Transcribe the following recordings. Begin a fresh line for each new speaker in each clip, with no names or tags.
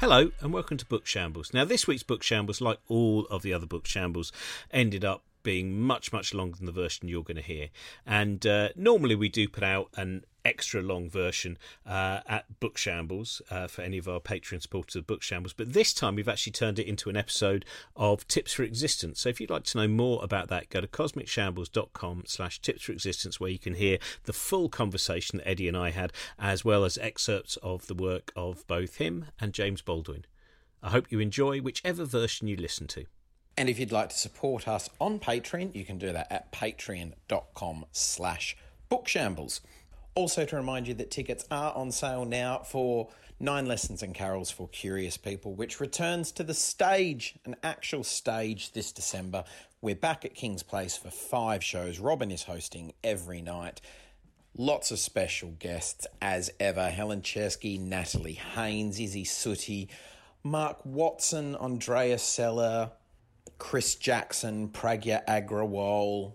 Hello and welcome to Book Shambles. Now, this week's Book Shambles, like all of the other Book Shambles, ended up being much, much longer than the version you're going to hear. And uh, normally we do put out an extra long version uh, at Bookshambles uh, for any of our Patreon supporters of Bookshambles. But this time we've actually turned it into an episode of Tips for Existence. So if you'd like to know more about that, go to cosmicshambles.com slash tips for existence where you can hear the full conversation that Eddie and I had, as well as excerpts of the work of both him and James Baldwin. I hope you enjoy whichever version you listen to.
And if you'd like to support us on Patreon, you can do that at patreon.com slash bookshambles. Also to remind you that tickets are on sale now for Nine Lessons and Carols for Curious People, which returns to the stage, an actual stage this December. We're back at King's Place for five shows. Robin is hosting every night. Lots of special guests as ever. Helen Czerski, Natalie Haynes, Izzy Sooty, Mark Watson, Andrea Sella, Chris Jackson, Pragya Agarwal,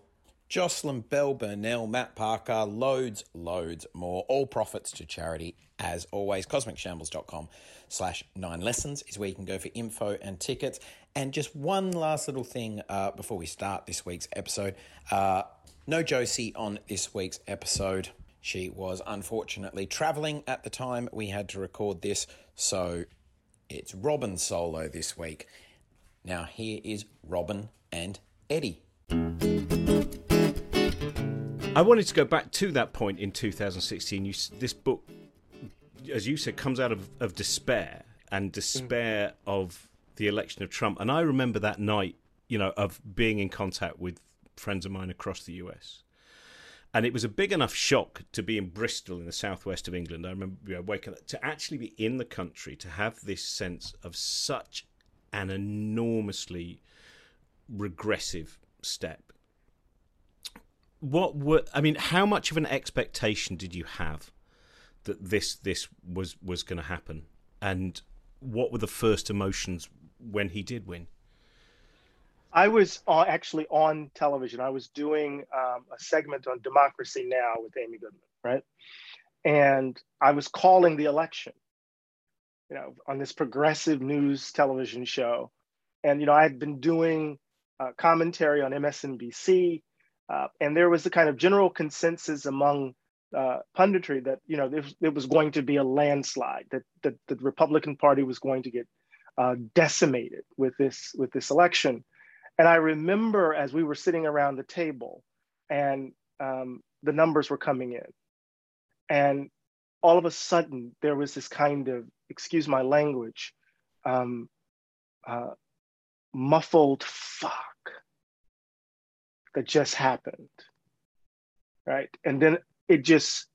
Jocelyn Bell Burnell, Matt Parker, loads, loads more. All profits to charity, as always. CosmicShambles.com slash nine lessons is where you can go for info and tickets. And just one last little thing uh, before we start this week's episode. Uh, no Josie on this week's episode. She was unfortunately traveling at the time we had to record this, so it's Robin solo this week. Now, here is Robin and Eddie.
I wanted to go back to that point in 2016. You, this book, as you said, comes out of, of despair and despair mm. of the election of Trump. And I remember that night, you know, of being in contact with friends of mine across the US. And it was a big enough shock to be in Bristol in the southwest of England. I remember you know, waking up to actually be in the country, to have this sense of such an enormously regressive step what were I mean, how much of an expectation did you have that this this was was going to happen, and what were the first emotions when he did win?
I was uh, actually on television. I was doing um, a segment on Democracy Now with Amy Goodman, right? And I was calling the election, you know, on this progressive news television show. And, you know, I had been doing uh, commentary on MSNBC uh, and there was a kind of general consensus among uh, punditry that you know it was going to be a landslide, that, that the Republican Party was going to get uh, decimated with this with this election. And I remember as we were sitting around the table, and um, the numbers were coming in, and all of a sudden there was this kind of excuse my language, um, uh, muffled fuck that just happened right? And then it just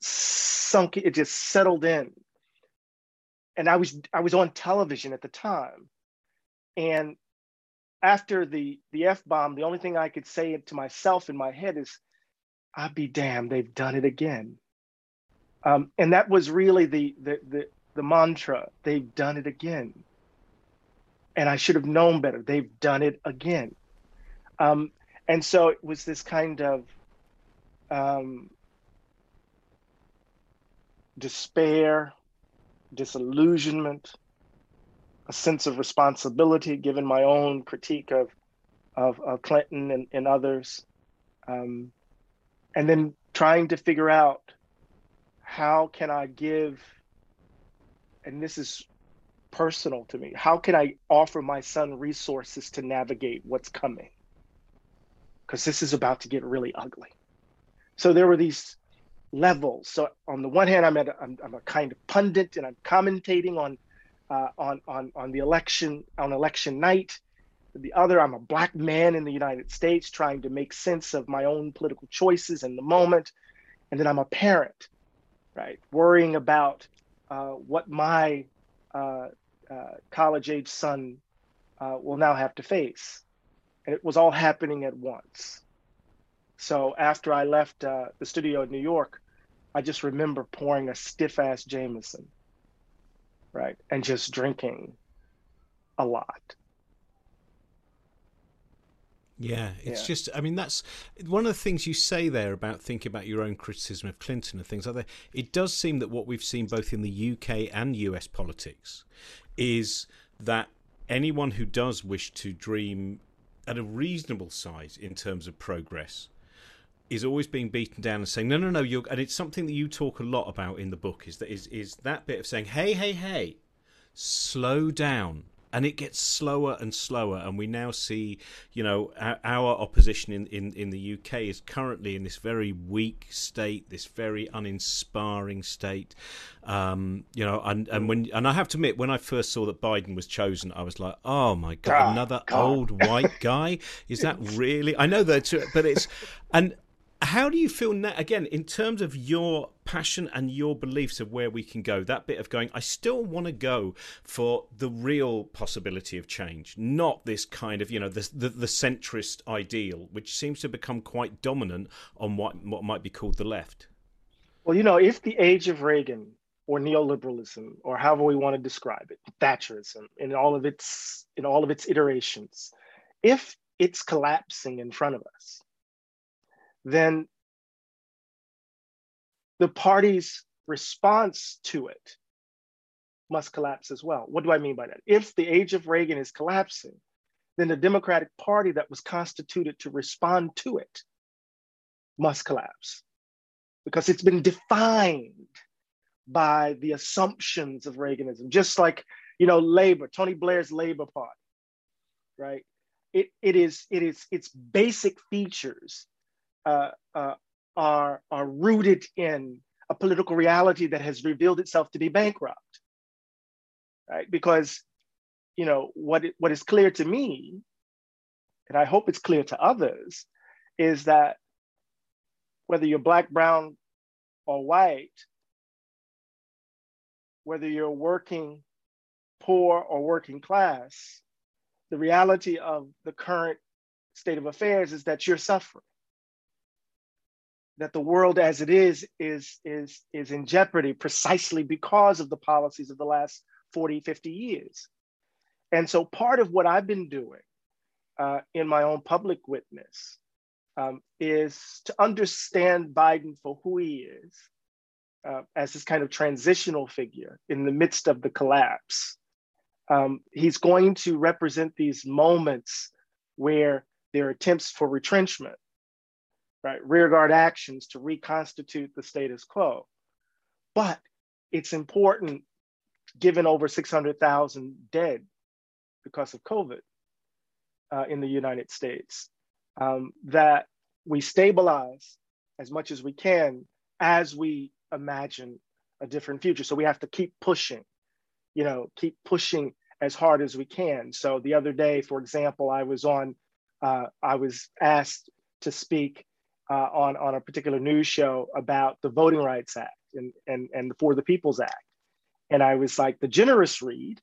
sunk it just settled in. And i was i was on television at the time. And after the the f-bomb the only thing i could say to myself in my head is "I'd be damned they've done it again. Um, and that was really the, the the the mantra they've done it again. And i should have known better they've done it again. Um, and so it was this kind of um, despair, disillusionment, a sense of responsibility given my own critique of of, of Clinton and, and others, um, and then trying to figure out how can I give, and this is personal to me, how can I offer my son resources to navigate what's coming? Because this is about to get really ugly. So there were these levels. So on the one hand, I'm at a, I'm, I'm a kind of pundit and I'm commentating on uh, on on on the election on election night. The other, I'm a black man in the United States trying to make sense of my own political choices in the moment, and then I'm a parent, right, worrying about uh, what my uh, uh college-age son uh, will now have to face and it was all happening at once. So after I left uh, the studio in New York, I just remember pouring a stiff ass Jameson, right, and just drinking a lot.
Yeah, it's
Yeah.
just, I mean, that's one of the things you say there about thinking about your own criticism of Clinton and things like that. It does seem that what we've seen both in the UK and US politics is that anyone who does wish to dream at a reasonable size in terms of progress is always being beaten down and saying no no no you're and it's something that you talk a lot about in the book is that is is that bit of saying hey hey hey slow down and it gets slower and slower and we now see you know our, our opposition in, in, in the UK is currently in this very weak state this very uninspiring state um, you know and, and when and I have to admit when I first saw that Biden was chosen I was like oh my god
God,
another
God.
old white guy is that really I know that but it's and how do you feel now again in terms of your passion and your beliefs of where we can go that bit of going i still want to go for the real possibility of change not this kind of you know the, the the centrist ideal which seems to become quite dominant on what what might be called the left
Well, you know, if the age of Reagan or neoliberalism, or however we want to describe it, Thatcherism in all of its in all of its iterations, if it's collapsing in front of us, then the party's response to it must collapse as well. What do I mean by that? If the age of Reagan is collapsing, then the Democratic Party that was constituted to respond to it must collapse because it's been defined by the assumptions of Reaganism, just like you know Labor, Tony Blair's Labor Party, right? It, it is it is its basic features uh, uh, are are rooted in a political reality that has revealed itself to be bankrupt, right? Because you know what what is clear to me, and I hope it's clear to others, is that whether you're black, brown, or white, whether you're working poor or working class, the reality of the current state of affairs is that you're suffering. That the world as it is is, is, is in jeopardy precisely because of the policies of the last 40, 50 years. And so part of what I've been doing uh, in my own public witness um, is to understand Biden for who he is uh, as this kind of transitional figure in the midst of the collapse. Um, he's going to represent these moments where there are attempts for retrenchment, right? Rearguard actions to reconstitute the status quo. But it's important, given over 600,000 dead because of COVID uh, in the United States, um, that we stabilize as much as we can as we imagine a different future. So we have to keep pushing, you know, keep pushing as hard as we can. So the other day, for example, I was on, uh, I was asked to speak uh, on, on a particular news show about the Voting Rights Act and, and, and the For the People's Act. And I was like, the generous read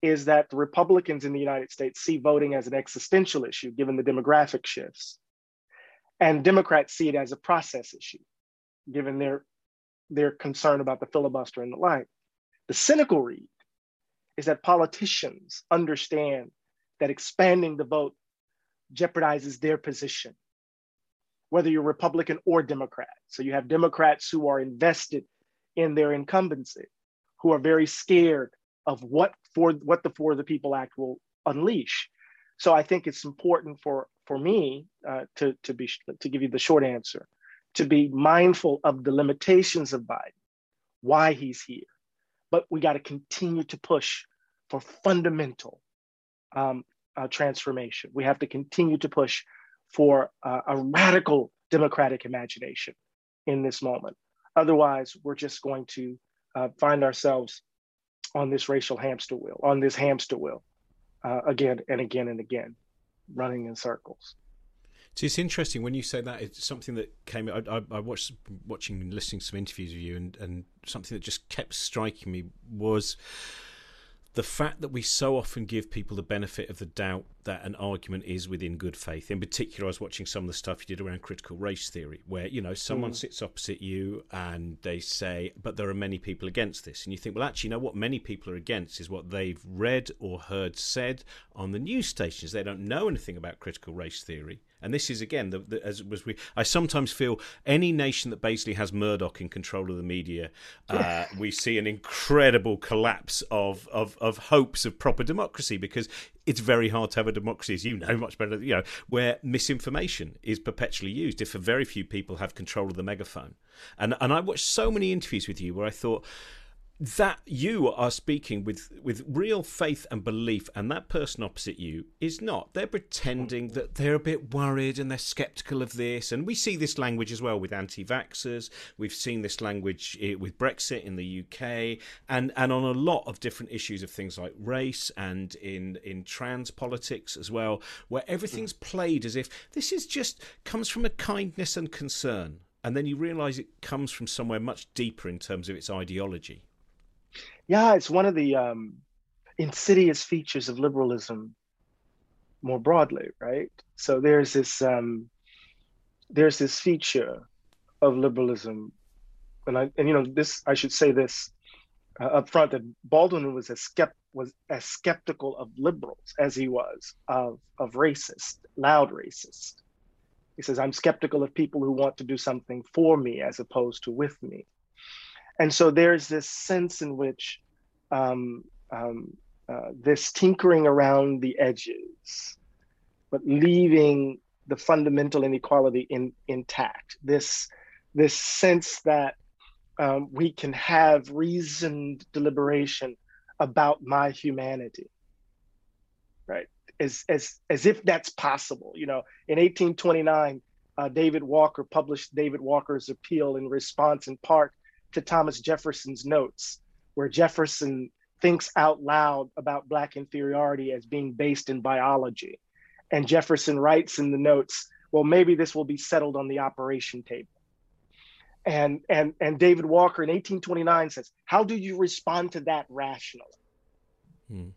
is that the Republicans in the United States see voting as an existential issue given the demographic shifts. And Democrats see it as a process issue, given their, their concern about the filibuster and the like. The cynical read is that politicians understand that expanding the vote jeopardizes their position, whether you're Republican or Democrat. So you have Democrats who are invested in their incumbency, who are very scared of what for what the For the People Act will unleash. So I think it's important for for me uh, to to be to give you the short answer, to be mindful of the limitations of Biden, why he's here, but we got to continue to push for fundamental um, uh, transformation. We have to continue to push for uh, a radical democratic imagination in this moment. Otherwise, we're just going to uh, find ourselves on this racial hamster wheel, on this hamster wheel, uh, again and again and again, running in circles.
So it's interesting when you say that. It's something that came. I, I, I watched watching and listening to some interviews of you, and, and something that just kept striking me was the fact that we so often give people the benefit of the doubt that an argument is within good faith. In particular, I was watching some of the stuff you did around critical race theory, where you know someone mm. sits opposite you and they say, "But there are many people against this," and you think, "Well, actually, you know what? Many people are against is what they've read or heard said on the news stations. They don't know anything about critical race theory." And this is again, the, the, as was we. I sometimes feel any nation that basically has Murdoch in control of the media, uh, we see an incredible collapse of, of of hopes of proper democracy because it's very hard to have a democracy, as you know much better. You know where misinformation is perpetually used if very few people have control of the megaphone. And and I watched so many interviews with you where I thought that you are speaking with with real faith and belief and that person opposite you is not. They're pretending that they're a bit worried and they're skeptical of this. And we see this language as well with anti-vaxxers. We've seen this language eh, with brexit in the UK and and on a lot of different issues of things like race and in in trans politics as well where everything's played as if this is just comes from a kindness and concern and then you realize it comes from somewhere much deeper in terms of its ideology
yeah, it's one of the um, insidious features of liberalism more broadly, right? So there's this um, there's this feature of liberalism, and I and you know this I should say this uh, up front that Baldwin was as skept was as skeptical of liberals as he was of of racist, loud racist. He says I'm skeptical of people who want to do something for me as opposed to with me and so there's this sense in which um, um, uh, this tinkering around the edges, but leaving the fundamental inequality in, intact. This this sense that um, we can have reasoned deliberation about my humanity, right? As as as if that's possible. You know, in 1829, uh, David Walker published David Walker's appeal in response, in part to Thomas Jefferson's notes, where Jefferson thinks out loud about Black inferiority as being based in biology. And Jefferson writes in the notes, well, maybe this will be settled on the operation table. And, and, and David Walker in 1829 says, How do you respond to that rationally? Hmm.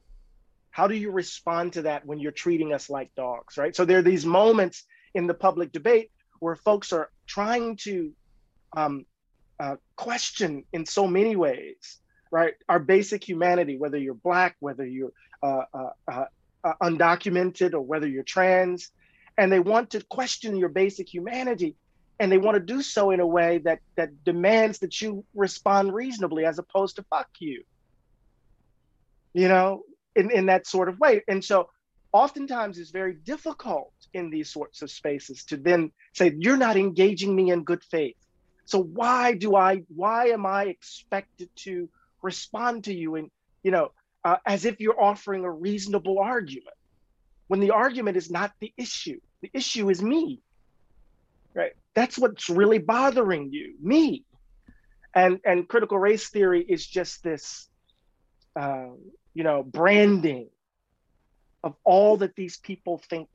How do you respond to that when you're treating us like dogs, right? So there are these moments in the public debate where folks are trying to um, uh, question in so many ways, right? Our basic humanity, whether you're Black, whether you're uh, uh, uh, uh, undocumented, or whether you're trans, and they want to question your basic humanity, and they want to do so in a way that that demands that you respond reasonably, as opposed to "fuck you," you know, in in that sort of way. And so, oftentimes, it's very difficult in these sorts of spaces to then say, "You're not engaging me in good faith." So why do I, why am I expected to respond to you and, you know, uh, as if you're offering a reasonable argument when the argument is not the issue. The issue is me, right? That's what's really bothering you, me. And, and critical race theory is just this, uh, you know, branding of all that these people think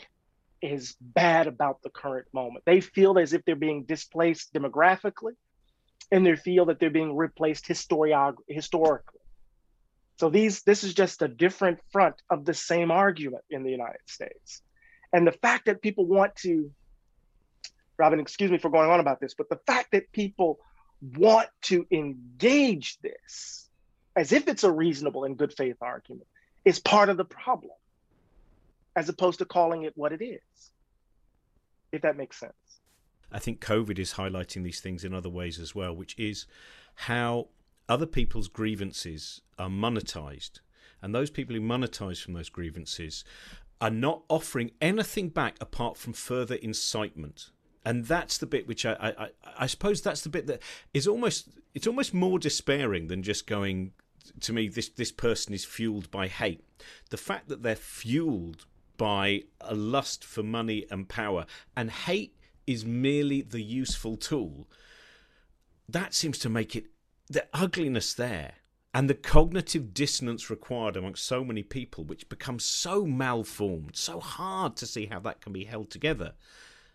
is bad about the current moment. They feel as if they're being displaced demographically, and they feel that they're being replaced historiog- historically. So these this is just a different front of the same argument in the United States. And the fact that people want to Robin, excuse me for going on about this, but the fact that people want to engage this as if it's a reasonable and good faith argument is part of the problem as opposed to calling it what it is. If that makes sense.
I think COVID is highlighting these things in other ways as well, which is how other people's grievances are monetized. And those people who monetize from those grievances are not offering anything back apart from further incitement. And that's the bit which I, I, I suppose that's the bit that is almost it's almost more despairing than just going to me this this person is fueled by hate. The fact that they're fueled by a lust for money and power, and hate is merely the useful tool, that seems to make it the ugliness there and the cognitive dissonance required amongst so many people, which becomes so malformed, so hard to see how that can be held together.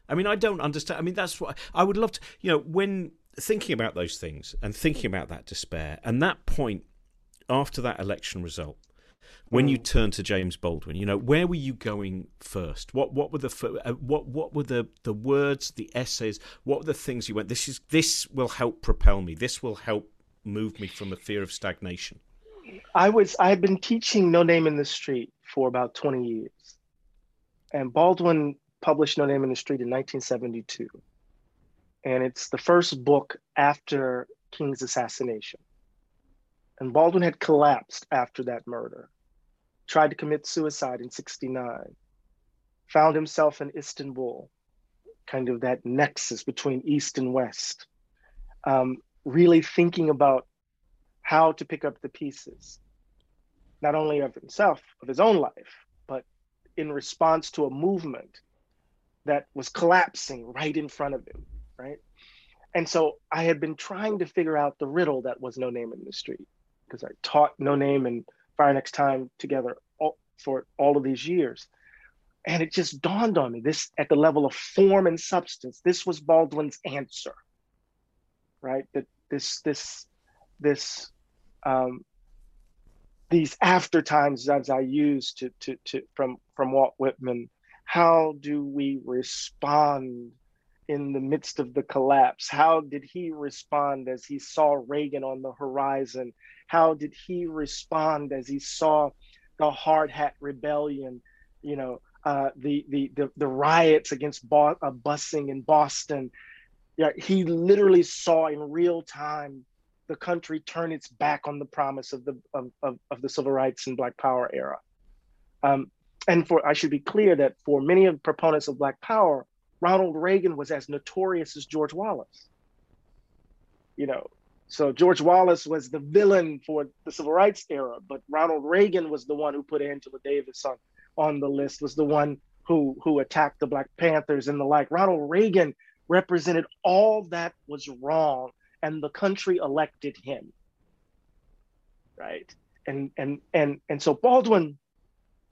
I mean, I don't understand. I mean, that's what I would love to, you know, when thinking about those things and thinking about that despair and that point after that election result when you turn to James Baldwin, you know where were you going first? What what were the uh, what what were the the words, the essays? What were the things you went? This is this will help propel me. This will help move me from a fear of stagnation.
I was I had been teaching No Name in the Street for about twenty years, and Baldwin published No Name in the Street in 1972, and it's the first book after King's assassination. And Baldwin had collapsed after that murder tried to commit suicide in 69, found himself in Istanbul, kind of that nexus between East and West, um, really thinking about how to pick up the pieces, not only of himself, of his own life, but in response to a movement that was collapsing right in front of him, right? And so I had been trying to figure out the riddle that was No Name in the Street because I taught No Name and Fire Next Time together all, for all of these years. And it just dawned on me this at the level of form and substance, this was Baldwin's answer, right? That this, this, this, um, these after times as I used to, to, to, from, from Walt Whitman, how do we respond in the midst of the collapse? How did he respond as he saw Reagan on the horizon? How did he respond as he saw the hard hat rebellion? You know, uh, the, the the the riots against bo- uh, busing in Boston. Yeah, he literally saw in real time the country turn its back on the promise of the of, of, of the civil rights and Black Power era. Um, and for I should be clear that for many of the proponents of Black Power, Ronald Reagan was as notorious as George Wallace. You know, so George Wallace was the villain for the civil rights era, but Ronald Reagan was the one who put Angela Davis on, on the list, was the one who who attacked the Black Panthers and the like. Ronald Reagan represented all that was wrong, and the country elected him. Right. And and and and so Baldwin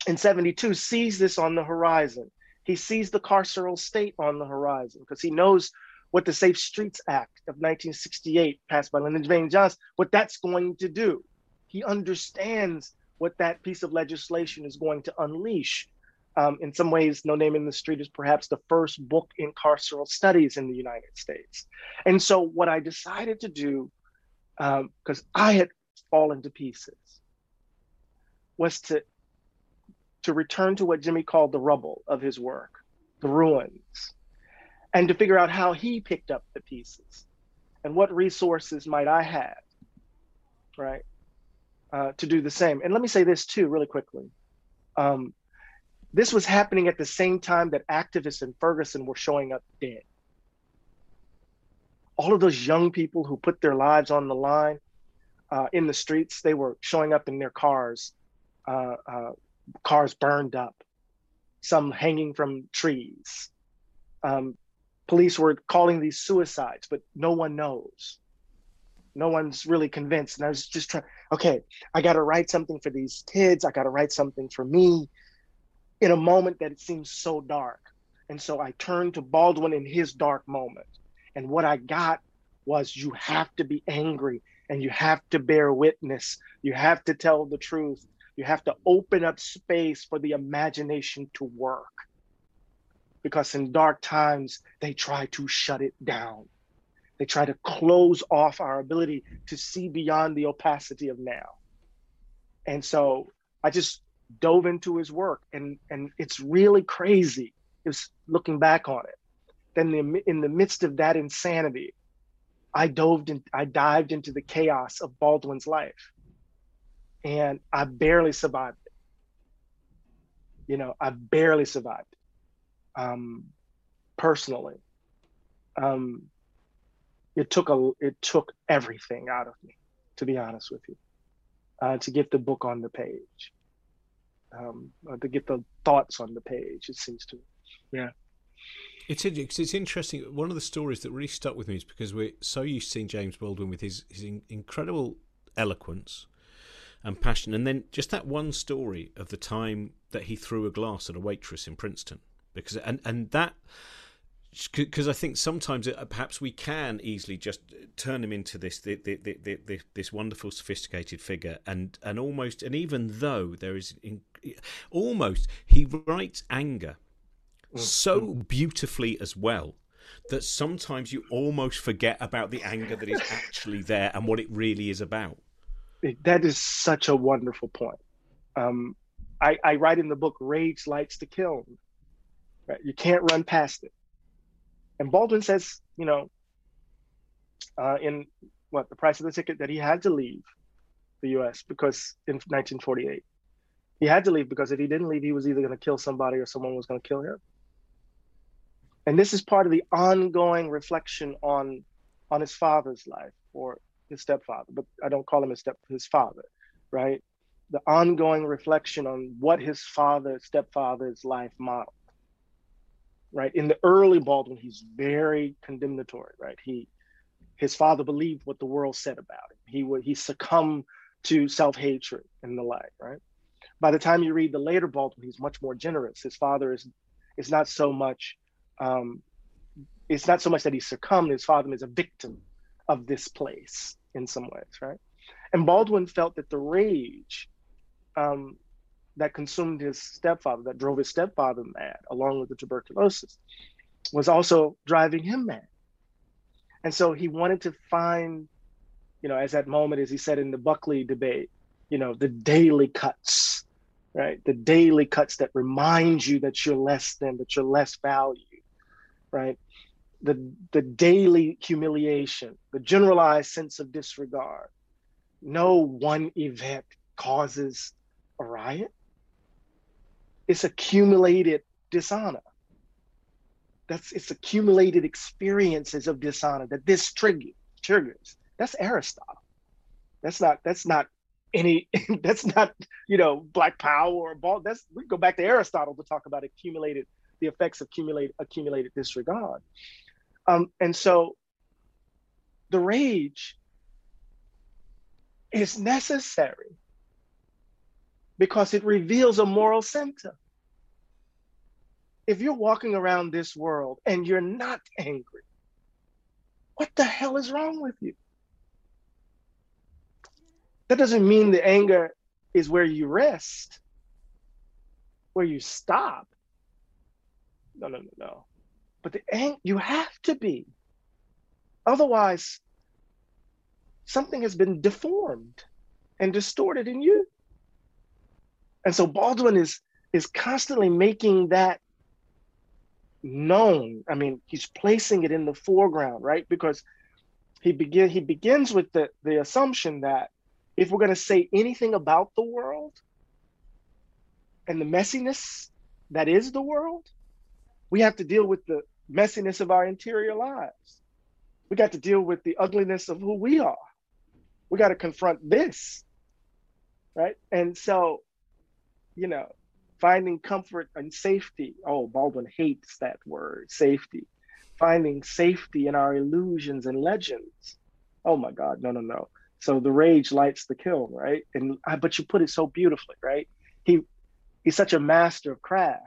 in 72 sees this on the horizon he sees the carceral state on the horizon because he knows what the Safe Streets Act of 1968, passed by Lyndon Baines Johnson, what that's going to do. He understands what that piece of legislation is going to unleash. Um, in some ways, No Name in the Street is perhaps the first book in carceral studies in the United States. And so, what I decided to do, because um, I had fallen to pieces, was to to return to what Jimmy called the rubble of his work, the ruins, and to figure out how he picked up the pieces and what resources might I have, right, uh, to do the same. And let me say this too, really quickly. Um, this was happening at the same time that activists in Ferguson were showing up dead. All of those young people who put their lives on the line uh, in the streets, they were showing up in their cars, uh, uh cars burned up, some hanging from trees. Um, police were calling these suicides, but no one knows. No one's really convinced. And I was just trying, okay, I got to write something for these kids. I got to write something for me in a moment that it seems so dark. And so I turned to Baldwin in his dark moment. And what I got was you have to be angry and you have to bear witness. You have to tell the truth. You have to open up space for the imagination to work. Because in dark times, they try to shut it down. They try to close off our ability to see beyond the opacity of now. And so I just dove into his work, and, and it's really crazy. It's looking back on it. Then in, in the midst of that insanity, I dove in, I dived into the chaos of Baldwin's life and I barely survived it. You know, I barely survived it. Um, personally, um, it took a it took everything out of me, to be honest with you, uh, to get the book on the page, um, to get the thoughts on the page. It seems to, yeah.
It's it's interesting. One of the stories that really stuck with me is because we're so used to seeing James Baldwin with his his incredible eloquence, and passion. And then just that one story of the time that he threw a glass at a waitress in Princeton, because and and that because I think sometimes it, perhaps we can easily just turn him into this the, the, the, this wonderful sophisticated figure and and almost and even though there is in, almost he writes anger mm. so beautifully as well that sometimes you almost forget about the anger that is actually there and what it really is about.
That is such a wonderful point. Um, I, I, write in the book, rage lights the kiln. Right? You can't run past it. And Baldwin says, you know, uh, in what the price of the ticket, that he had to leave the U.S. because in 1948, he had to leave because if he didn't leave, he was either going to kill somebody or someone was going to kill him and this is part of the ongoing reflection on on his father's life or his stepfather but i don't call him his step his father right the ongoing reflection on what his father stepfather's life modeled right? In the early baldwin he's very condemnatory right? He his father believed what the world said about him. He would he succumbed to self-hatred and the like right? By the time you read the later baldwin he's much more generous. His father is is not so much um, it's not so much that he succumbed, his father is a victim of this place in some ways, right? And Baldwin felt that the rage um, that consumed his stepfather, that drove his stepfather mad, along with the tuberculosis, was also driving him mad. And so he wanted to find, you know, as that moment, as he said in the Buckley debate, you know, the daily cuts, right? The daily cuts that remind you that you're less than, that you're less valued right? The, the daily humiliation, the generalized sense of disregard. No one event causes a riot. It's accumulated dishonor. That's it's accumulated experiences of dishonor that this trigger, triggers. That's Aristotle. That's not that's not any that's not you know black power or ball that's we go back to aristotle to talk about accumulated the effects of accumulated accumulated disregard. Um, and so the rage is necessary because it reveals a moral center. If you're walking around this world and you're not angry, what the hell is wrong with you? That doesn't mean the anger is where you rest, where you stop no, no, no, no. But the ang- you have to be. Otherwise, something has been deformed and distorted in you. And so Baldwin is is constantly making that known. I mean, he's placing it in the foreground, right? Because he begin he begins with the the assumption that if we're going to say anything about the world and the messiness that is the world, we have to deal with the messiness of our interior lives. We got to deal with the ugliness of who we are. We got to confront this. Right. And so, you know, finding comfort and safety. Oh, Baldwin hates that word, safety. Finding safety in our illusions and legends. Oh my God, no, no, no. So the rage lights the kiln, right? And but you put it so beautifully, right? He he's such a master of craft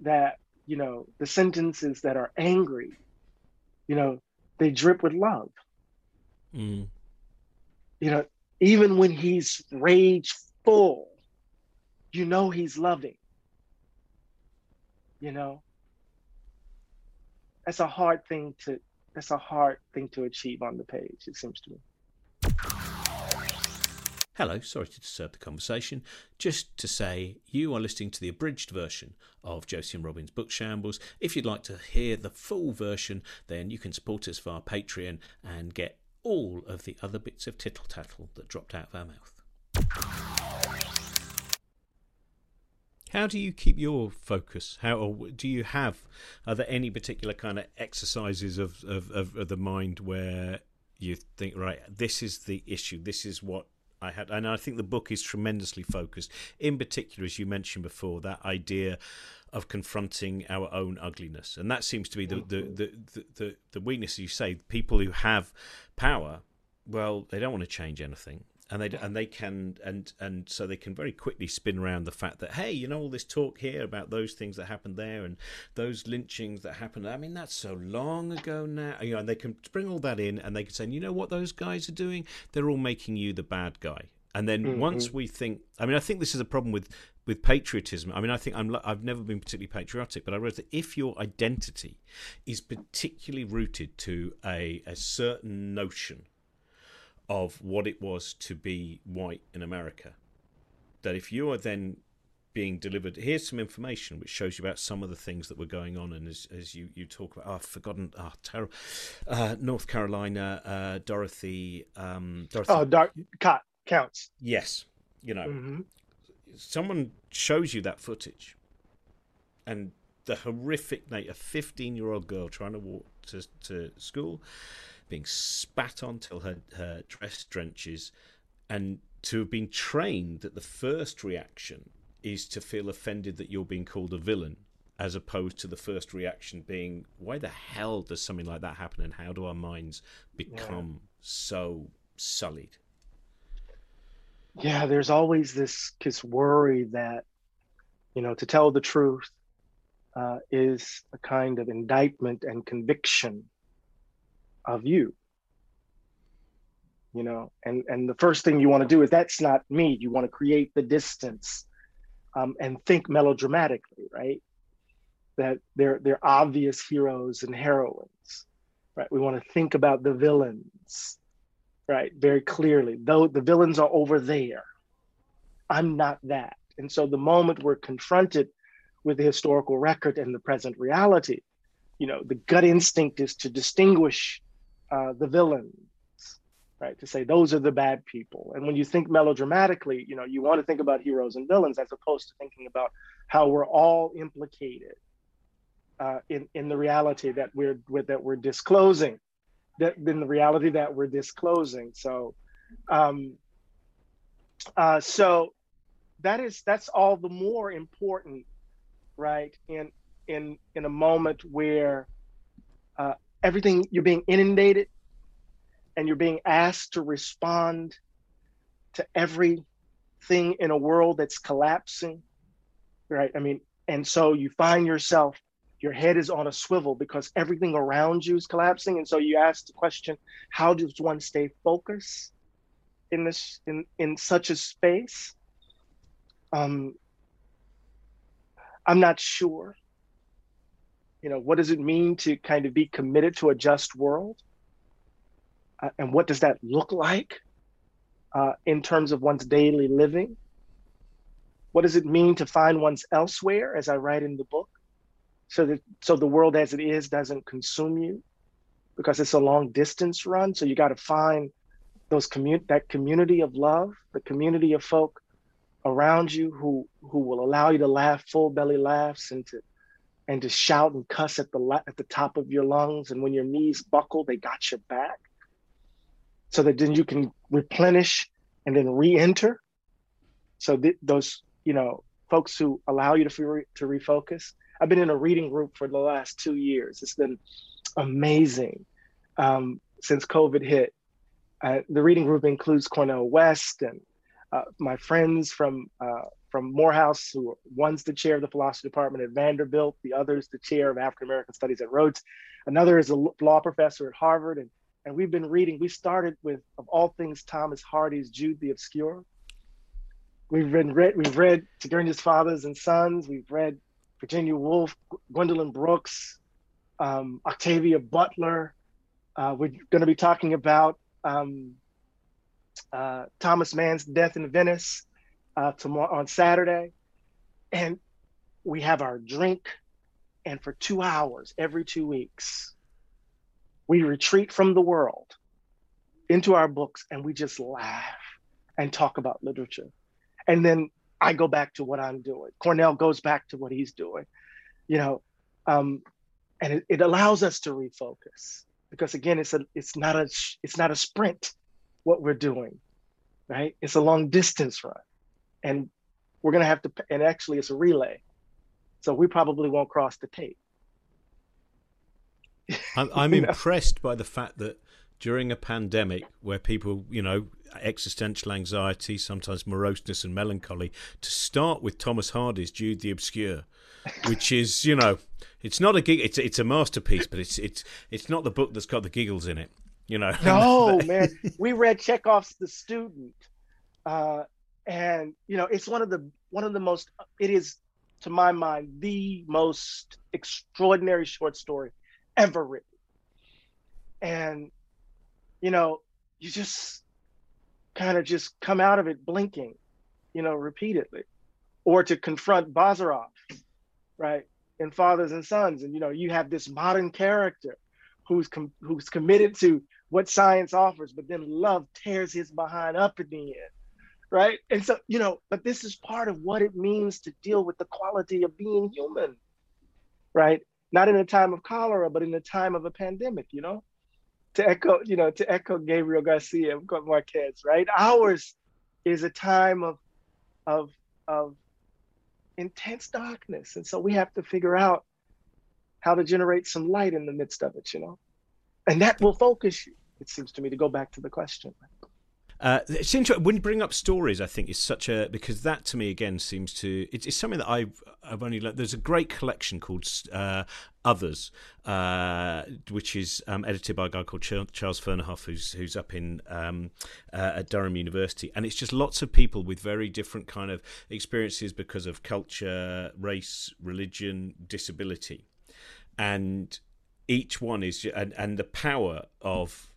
that you know the sentences that are angry you know they drip with love mm. you know even when he's rageful you know he's loving you know that's a hard thing to that's a hard thing to achieve on the page it seems to me
Hello, sorry to disturb the conversation. Just to say, you are listening to the abridged version of Josie and Robin's Book Shambles. If you'd like to hear the full version, then you can support us via Patreon and get all of the other bits of tittle tattle that dropped out of our mouth. How do you keep your focus? How do you have? Are there any particular kind of exercises of, of, of, of the mind where you think, right, this is the issue, this is what I had, and I think the book is tremendously focused. In particular, as you mentioned before, that idea of confronting our own ugliness, and that seems to be the the the the, the, the weakness. You say people who have power, well, they don't want to change anything, and they and they can and and so they can very quickly spin around the fact that hey, you know all this talk here about those things that happened there and those lynchings that happened. I mean, that's so long ago now. You know, and they can bring all that in, and they can say, you know what those guys are doing? They're all making you the bad guy. And then mm-hmm. once we think, I mean, I think this is a problem with with patriotism. I mean, I think I'm I've never been particularly patriotic, but I realize that if your identity is particularly rooted to a a certain notion of what it was to be white in America. That if you are then being delivered, here's some information which shows you about some of the things that were going on, and as, as you, you talk about, oh, I've forgotten, oh, terrible, uh, North Carolina, uh, Dorothy, um, Dorothy.
Oh, dark, cut, counts.
Yes, you know, mm-hmm. someone shows you that footage, and the horrific, nature, a 15 year old girl trying to walk to, to school being spat on till her, her dress drenches, and to have been trained that the first reaction is to feel offended that you're being called a villain, as opposed to the first reaction being, why the hell does something like that happen, and how do our minds become yeah. so sullied?
Yeah, there's always this this worry that, you know, to tell the truth uh, is a kind of indictment and conviction of you. You know and and the first thing you want to do is that's not me. You want to create the distance um, and think melodramatically right? That they're they're obvious heroes and heroines right? We want to think about the villains right very clearly. Though the villains are over there i'm not that. And so the moment we're confronted with the historical record and the present reality you know the gut instinct is to distinguish uh, the villains, right? To say those are the bad people. And when you think melodramatically, you know, you want to think about heroes and villains as opposed to thinking about how we're all implicated uh, in in the reality that we're that we're disclosing, that in the reality that we're disclosing. So, um, uh, so that is that's all the more important, right? In in in a moment where uh, everything you're being inundated and you're being asked to respond to everything in a world that's collapsing right? I mean and so you find yourself your head is on a swivel because everything around you is collapsing. And so you ask the question how does one stay focused in this in in such a space? Um i'm not sure you know what does it mean to kind of be committed to a just world? Uh, and what does that look like uh, in terms of one's daily living? What does it mean to find one's elsewhere as i write in the book so that so the world as it is doesn't consume you? Because it's a long distance run so you got to find those commun- that community of love the community of folk around you who who will allow you to laugh full belly laughs and to and to shout and cuss at the at the top of your lungs and when your knees buckle they got your back. So that then you can replenish and then re-enter. So th- those you know folks who allow you to re- to refocus. I've been in a reading group for the last two years. It's been amazing um, since covid hit. Uh, the reading group includes cornel west and uh, my friends from uh, from Morehouse, who one's the chair of the philosophy department at Vanderbilt, the other's the chair of African American Studies at Rhodes, another is a law professor at Harvard, and and we've been reading. We started with, of all things, Thomas Hardy's Jude the Obscure. We've read, read we've read Turgenev's Fathers and Sons. We've read Virginia Woolf, Gwendolyn Brooks, um, Octavia Butler. Uh, we're going to be talking about um, uh, Thomas Mann's Death in Venice uh, tomorrow on Saturday, and we have our drink. And for two hours every two weeks, we retreat from the world into our books and we just laugh and talk about literature. And then I go back to what I'm doing. Cornel goes back to what he's doing, you know, um, and it, it allows us to refocus because again, it's a it's not a it's not a sprint what we're doing, right? It's a long distance run and we're going to have to and actually it's a relay so we probably won't cross the tape.
I'm, I'm impressed by the fact that during a pandemic where people you know existential anxiety, sometimes moroseness and melancholy, to start with Thomas Hardy's Jude the Obscure, which is, you know, it's not a gig, it's it's a masterpiece, but it's it's it's not the book that's got the giggles in it, you know.
No, man, we read Chekhov's The Student, uh, and you know, it's one of the one of the most. It is, to my mind, the most extraordinary short story ever written, and you know, you just kind of just come out of it blinking, you know, repeatedly, or to confront Bazarov, right, in Fathers and Sons, and you know, you have this modern character who's com- who's committed to what science offers, but then love tears his behind up in the end, right? And so, you know, but this is part of what it means to deal with the quality of being human, right? Not in a time of cholera, but in a time of a pandemic, you know to echo, you know, to echo Gabriel Garcia Marquez, right? Ours is a time of of of intense darkness. And so we have to figure out how to generate some light in the midst of it, you know. And that will focus you, it seems to me, to go back to the question.
Uh, it's interesting when you bring up stories. I think is such a because that to me again seems to it's, it's something that I've I've only learned. There's a great collection called uh, Others, uh, which is um, edited by a guy called Charles Fernyhough, who's who's up in um, uh, at Durham University, and it's just lots of people with very different kind of experiences because of culture, race, religion, disability, and each one is and, and the power of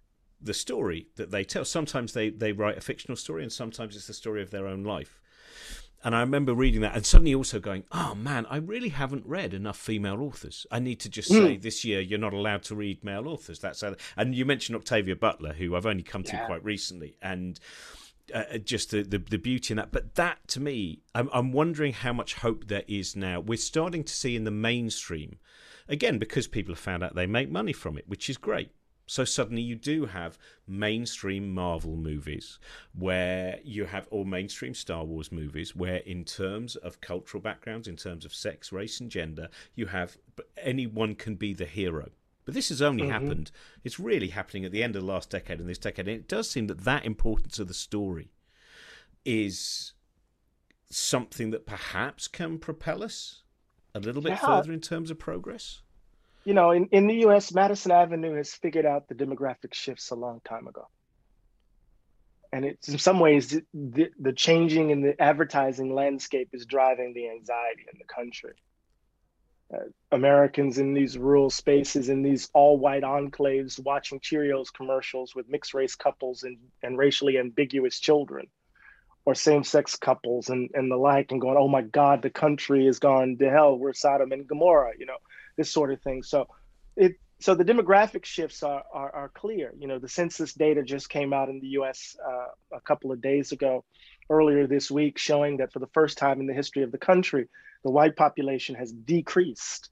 the story that they tell. Sometimes they, they write a fictional story, and sometimes it's the story of their own life. And I remember reading that and suddenly also going, oh man, I really haven't read enough female authors. I need to just mm. say this year you're not allowed to read male authors. That's how, and you mentioned Octavia Butler, who I've only come yeah. to quite recently, and uh, uh, just the, the, the beauty in that. But that to me, I'm, I'm wondering how much hope there is now. We're starting to see in the mainstream, again because people have found out they make money from it, which is great. So suddenly you do have mainstream Marvel movies where you have, or mainstream Star Wars movies where, in terms of cultural backgrounds, in terms of sex, race, and gender, you have anyone can be the hero. But this has only mm-hmm. happened, it's really happening at the end of the last decade and this decade. And it does seem that that importance of the story is something that perhaps can propel us a little bit yeah. further in terms of progress
you know, in, in the US, Madison Avenue has figured out the demographic shifts a long time ago. And it's in some ways the, the changing in the advertising landscape is driving the anxiety in the country. Uh, Americans in these rural spaces, in these all white enclaves, watching Cheerios commercials with mixed race couples and, and racially ambiguous children, or same sex couples and, and the like, and going, oh my God, the country has gone to hell. We're Sodom and Gomorrah, you know this sort of thing. So it so the demographic shifts are, are, are clear. You know, the census data just came out in the U.S. Uh, a couple of days ago, earlier this week, showing that for the first time in the history of the country, the white population has decreased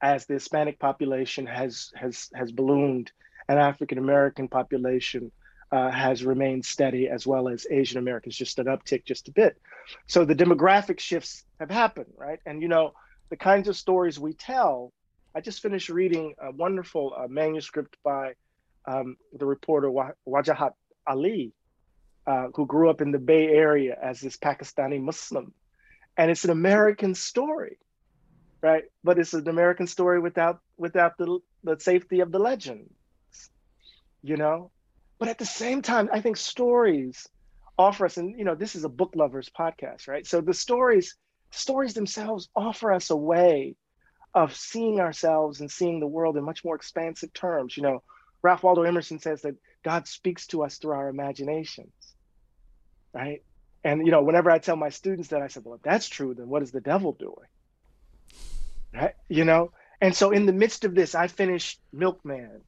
as the Hispanic population has has has ballooned, and African American population uh, has remained steady, as well as Asian Americans, just an uptick just a bit. So the demographic shifts have happened, right? And you know, the kinds of stories we tell. I just finished reading a wonderful uh, manuscript by um, the reporter Wajahat Ali, uh, who grew up in the Bay Area as this Pakistani Muslim. And it's an American story, right? But it's an American story without without the, the safety of the legends, you know? But at the same time, I think stories offer us, and you know, this is a book lovers podcast, right? So the stories stories themselves offer us a way of seeing ourselves and seeing the world in much more expansive terms. You know, Ralph Waldo Emerson says that God speaks to us through our imaginations, right? And you know, whenever I tell my students that, I said, "Well, if that's true, then what is the devil doing?" Right? You know. And so, in the midst of this, I finished Milkman.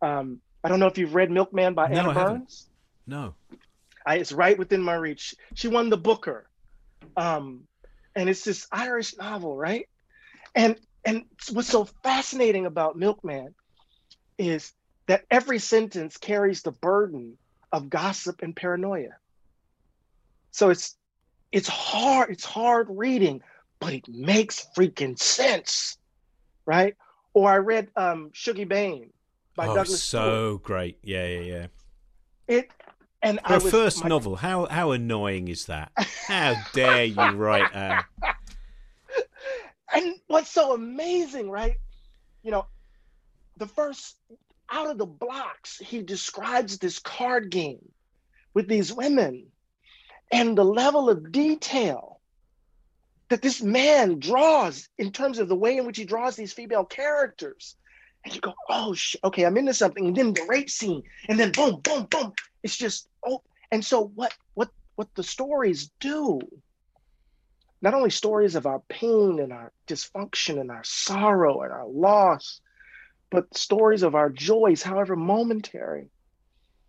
Um, I don't know if you've read Milkman by no, Anna Burns.
No.
I, it's right within my reach. She won the Booker. Um, and it's this Irish novel, right? And and what's so fascinating about Milkman is that every sentence carries the burden of gossip and paranoia. So it's it's hard, it's hard reading, but it makes freaking sense, right? Or I read um Shuggie Bain by
oh,
Douglas.
So Stuart. great, yeah, yeah, yeah.
It And
For
I was,
first
my-
novel, how how annoying is that? How dare you write a
and what's so amazing, right? You know, the first out of the blocks, he describes this card game with these women and the level of detail that this man draws in terms of the way in which he draws these female characters. And you go, oh, sh- okay, I'm into something. And then the rape scene, and then boom, boom, boom. It's just, oh, and so what, what, what the stories do not only stories of our pain and our dysfunction and our sorrow and our loss, but stories of our joys, however momentary,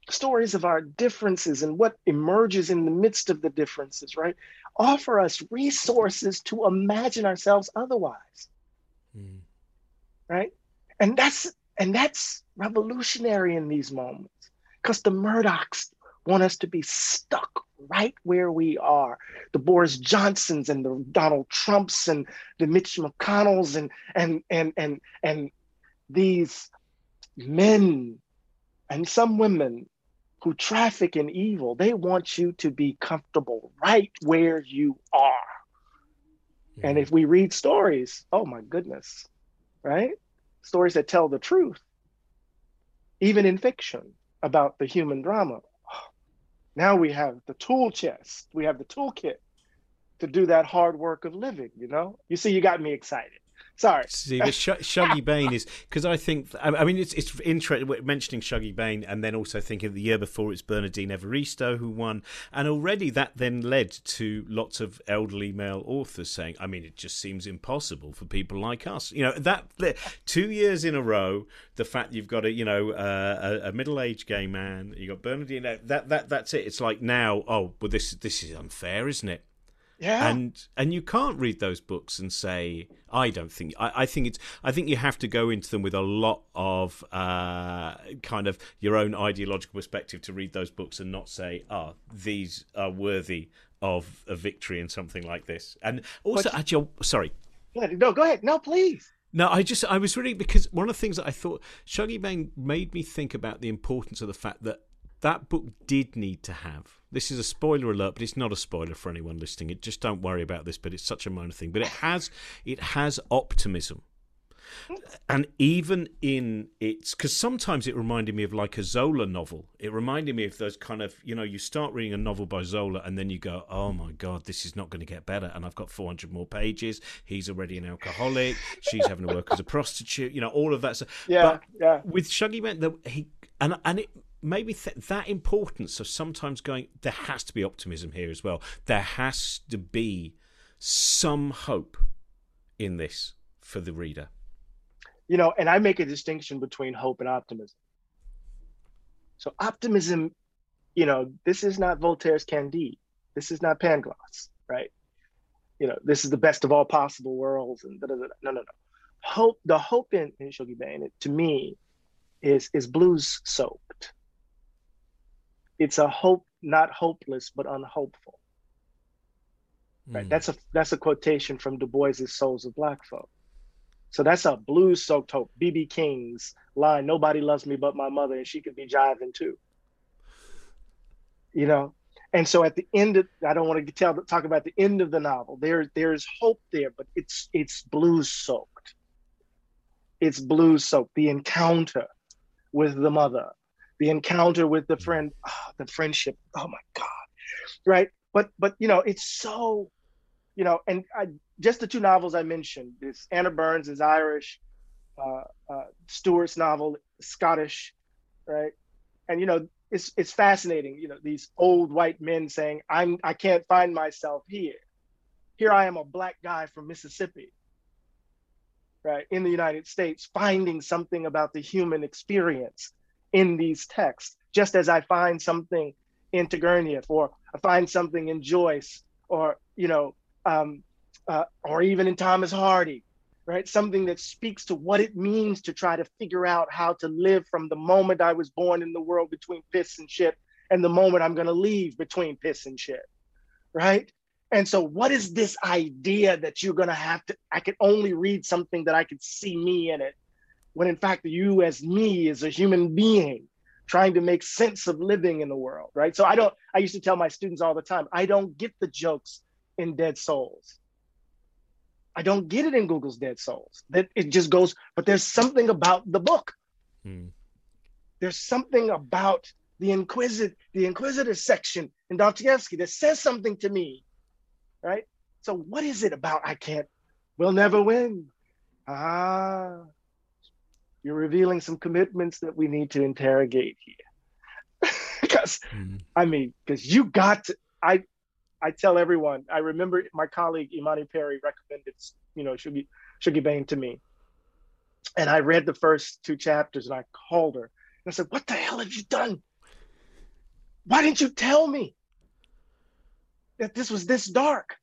stories of our differences and what emerges in the midst of the differences, right? Offer us resources to imagine ourselves otherwise,
Hmm.
right? And that's and that's revolutionary in these moments because the Murdochs want us to be stuck right where we are. The Boris Johnsons and the Donald Trumps and the Mitch McConnells and and and and and these men and some women who traffic in evil, they want you to be comfortable right where you are. And if we read stories, oh my goodness, right? Stories that tell the truth, even in fiction about the human drama. Now we have the tool chest, we have the toolkit to do that hard work of living, you know? You see, you got me excited. Sorry.
See, the Sh- Shuggie Bain is because I think I mean it's it's interesting mentioning Shuggie Bain and then also thinking the year before it's Bernardine Evaristo who won, and already that then led to lots of elderly male authors saying, I mean, it just seems impossible for people like us. You know that two years in a row, the fact you've got a you know uh, a, a middle aged gay man, you got Bernardine, that that that's it. It's like now, oh, well, this this is unfair, isn't it?
Yeah.
and and you can't read those books and say I don't think I, I think it's I think you have to go into them with a lot of uh, kind of your own ideological perspective to read those books and not say ah these are worthy of a victory in something like this and also
But-
actually sorry
no, go ahead. No, please.
no, I just I was really because one of the things that I thought Shuggie Bain made me think about the importance of the fact that that book did need to have. This is a spoiler alert, but it's not a spoiler for anyone listening. It just don't worry about this, but it's such a minor thing. But it has it has optimism. And even in its, because sometimes it reminded me of like a Zola novel. It reminded me of those kind of, you know, you start reading a novel by Zola and then you go, oh my God, this is not going to get better. And I've got 400 more pages. He's already an alcoholic. She's having to work as a prostitute, you know, all of that stuff.
Yeah,
But
yeah.
with Shuggie Bain, he and and it maybe th- that importance of sometimes going. There has to be optimism here as well. There has to be some hope in this for the reader.
you know, and I make a distinction between hope and optimism. So optimism, you know, this is not Voltaire's Candide. This is not Pangloss, right? You know, this is the best of all possible worlds, and da, da, da, da. no, no, no. Hope, the hope in, in Shuggie Bain, to me, is is blues soaked. It's a hope, not hopeless, but unhopeful. Right.
Mm.
That's a that's a quotation from Du Bois's Souls of Black Folk. So that's a blues soaked hope. BB King's line, nobody loves me but my mother, and she could be jiving too. You know? And so at the end of I don't want to tell talk about the end of the novel. There there's hope there, but it's it's blues soaked. It's blues soaked. The encounter with the mother, the encounter with the friend, the friendship. Oh my God. Right. But but you know, it's so, you know, and I just the two novels I mentioned. This Anna Burns is Irish, uh, uh, Stuart's novel Scottish, right? And you know, it's it's fascinating. You know, these old white men saying, "I'm I can't find myself here." Here I am, a black guy from Mississippi, right, in the United States, finding something about the human experience in these texts, just as I find something in Turgenev, or I find something in Joyce, or you know, um, uh, or even in Thomas Hardy, right? Something that speaks to what it means to try to figure out how to live from the moment I was born in the world between piss and shit and the moment I'm going to leave between piss and shit, right? And so, what is this idea that you're going to have to? I can only read something that I can see me in it, when in fact, you as me is a human being trying to make sense of living in the world, right? So I don't, I used to tell my students all the time, I don't get the jokes in Dead Souls. I don't get it in Gogol's Dead Souls. That it just goes, but there's something about the book. Hmm. There's something about the Inquisit, the Inquisitor section in Dostoevsky that says something to me, right? So what is it about I can't, we'll never win. Ah, you're revealing some commitments that we need to interrogate here. because mm-hmm. I mean, because you got to, I I tell everyone, I remember my colleague Imani Perry recommended, you know, Shuggie, Shuggie Bain to me. And I read the first two chapters and I called her and I said, What the hell have you done? Why didn't you tell me that this was this dark?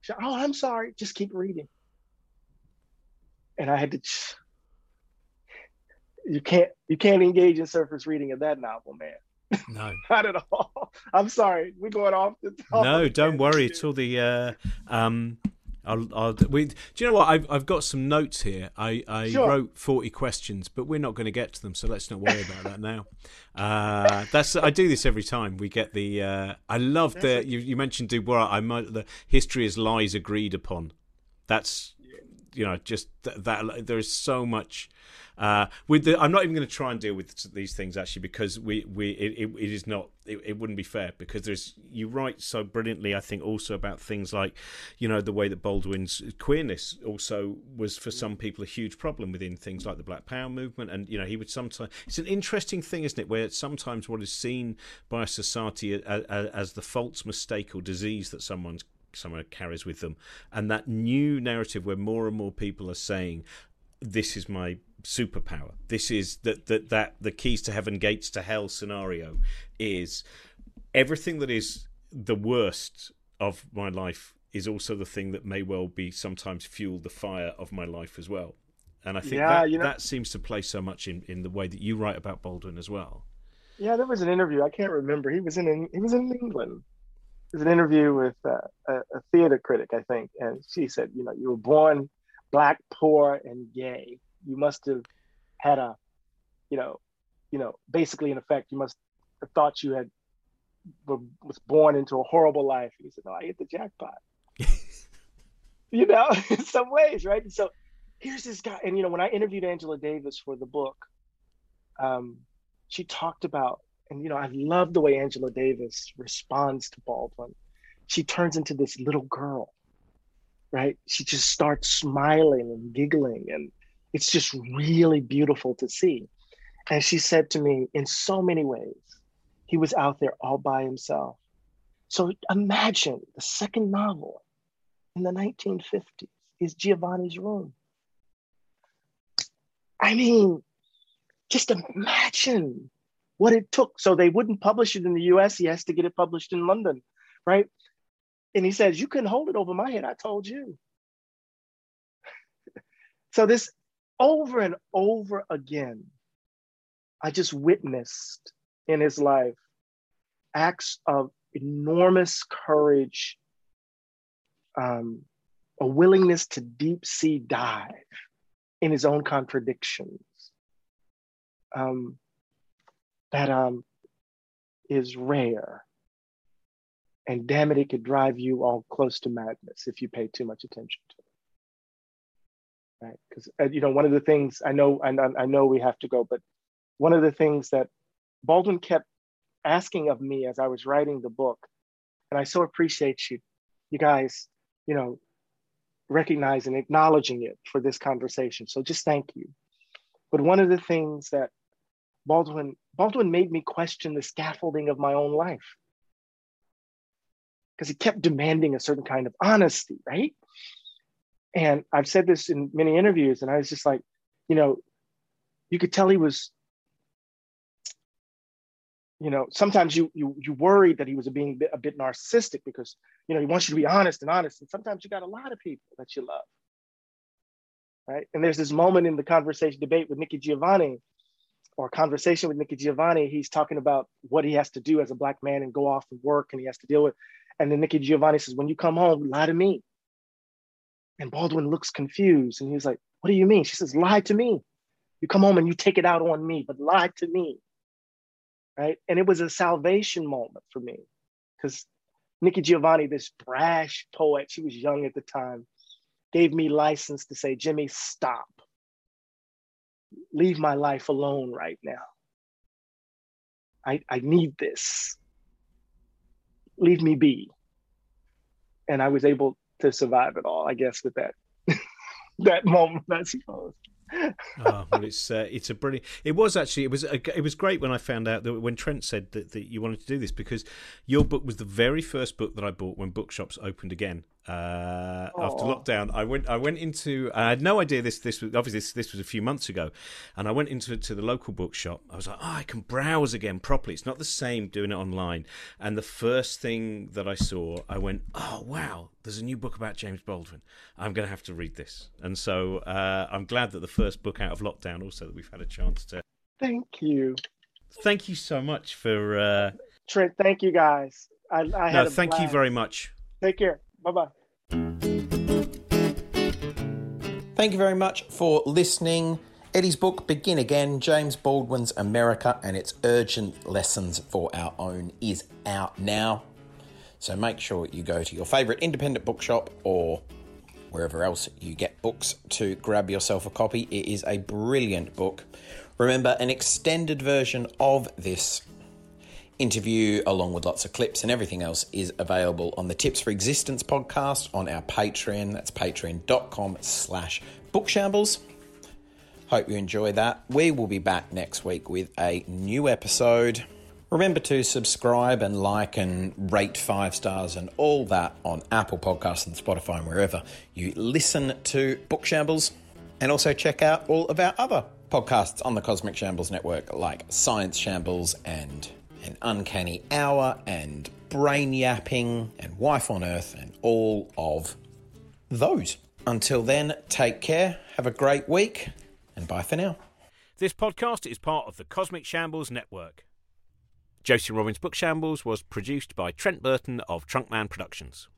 She said, Oh, I'm sorry. Just keep reading. And I had to you can't you can't engage in surface reading of that novel, man.
No,
not at all. I'm sorry, we're going off the. Top.
No, don't worry. It's all the. Uh, um, I'll, I'll, we, do you know what? I've, I've got some notes here. I, I sure. wrote 40 questions, but we're not going to get to them, so let's not worry about that now. Uh, that's I do this every time. We get the. Uh, I love the. You, you mentioned Du Bois. I might, the history is lies agreed upon. That's you know just that, that there is so much uh, with the, I'm not even going to try and deal with these things actually because we we it, it is not it, it, wouldn't be fair because there's you write so brilliantly I think also about things like you know the way that Baldwin's queerness also was for some people a huge problem within things like the Black Power movement. And you know he would sometimes it's an interesting thing isn't it where sometimes what is seen by society as, as the false mistake or disease that someone's someone carries with them and that new narrative where more and more people are saying this is my superpower. This is that that that the keys to heaven, gates to hell scenario is everything that is the worst of my life is also the thing that may well be sometimes fuel the fire of my life as well. And I think yeah, that, you know, that seems to play so much in, in the way that you write about Baldwin as well.
Yeah, there was an interview. I can't remember. He was in he was in England. Was an interview with uh, a, a theater critic, I think, and she said, you know, you were born black, poor, and gay you must have had a, you know, you know, basically in effect, you must have thought you had was born into a horrible life. And he said, "No, I hit the jackpot." you know, in some ways, right? And so here's this guy, and you know, when I interviewed Angela Davis for the book, um, she talked about, and you know, I love the way Angela Davis responds to Baldwin. She turns into this little girl, right? She just starts smiling and giggling and it's just really beautiful to see. And she said to me, in so many ways, he was out there all by himself. So imagine the second novel in the 1950s is Giovanni's Room. I mean, just imagine what it took. So they wouldn't publish it in the US. He has to get it published in London, right? And he says, You couldn't hold it over my head. I told you. so this over and over again, I just witnessed in his life acts of enormous courage, um, a willingness to deep sea dive in his own contradictions. Um, that um, is rare. And damn it, it could drive you all close to madness if you pay too much attention to it right? Because uh, you know, one of the things I know, and I know we have to go, but one of the things that Baldwin kept asking of me as I was writing the book, and I so appreciate you, you guys, you know, recognizing, acknowledging it for this conversation. So just thank you. But one of the things that Baldwin Baldwin made me question the scaffolding of my own life because he kept demanding a certain kind of honesty, right? And I've said this in many interviews, and I was just like, you know, you could tell he was, you know, sometimes you you you worried that he was being a bit, narcissistic because you know he wants you to be honest and honest, and sometimes you got a lot of people that you love, right? And there's this moment in the conversation debate with Nikki Giovanni, or conversation with Nikki Giovanni. He's talking about what he has to do as a black man and go off and work, and he has to deal with. And then Nikki Giovanni says, "When you come home, lie to me." And Baldwin looks confused and he's like, What do you mean? She says, Lie to me. You come home and you take it out on me, but lie to me. right? And it was a salvation moment for me because Nikki Giovanni, this brash poet, she was young at the time, gave me license to say, Jimmy, stop. Leave my life alone right now. I, I need this. Leave me be. And I was able to survive it all, I guess, with that that moment, I suppose
oh, well, it's uh, it's a brilliant. It was actually it was a, it was great when I found out that when Trent said that, that you wanted to do this because your book was the very first book that I bought when bookshops opened again uh, after lockdown. I went I went into I had no idea this this was obviously this, this was a few months ago, and I went into to the local bookshop. I was like, oh, I can browse again properly. It's not the same doing it online. And the first thing that I saw, I went, oh wow, there's a new book about James Baldwin. I'm going to have to read this. And so uh, I'm glad that the first book out of lockdown also that we've had a chance to.
Thank you.
Thank you so much for. Uh...
Trent, thank you guys. I, I
no, thank blast. you very much.
Take care. Bye bye.
Thank you very much for listening. Eddie's book, Begin Again James Baldwin's America and its Urgent Lessons for Our Own, is out now. So make sure you go to your favourite independent bookshop or wherever else you get books to grab yourself a copy. It is a brilliant book. Remember, an extended version of this interview, along with lots of clips and everything else, is available on the Tips for Existence podcast on our Patreon. That's patreon.com slash bookshambles. Hope you enjoy that. We will be back next week with a new episode. Remember to subscribe and like and rate five stars and all that on Apple Podcasts and Spotify and wherever you listen to Book Shambles. And also check out all of our other podcasts on the Cosmic Shambles Network, like Science Shambles and An Uncanny Hour and Brain Yapping and Wife on Earth and all of those. Until then, take care, have a great week, and bye for now.
This podcast is part of the Cosmic Shambles Network. Josie Robbins Book Shambles was produced by Trent Burton of Trunkman Productions.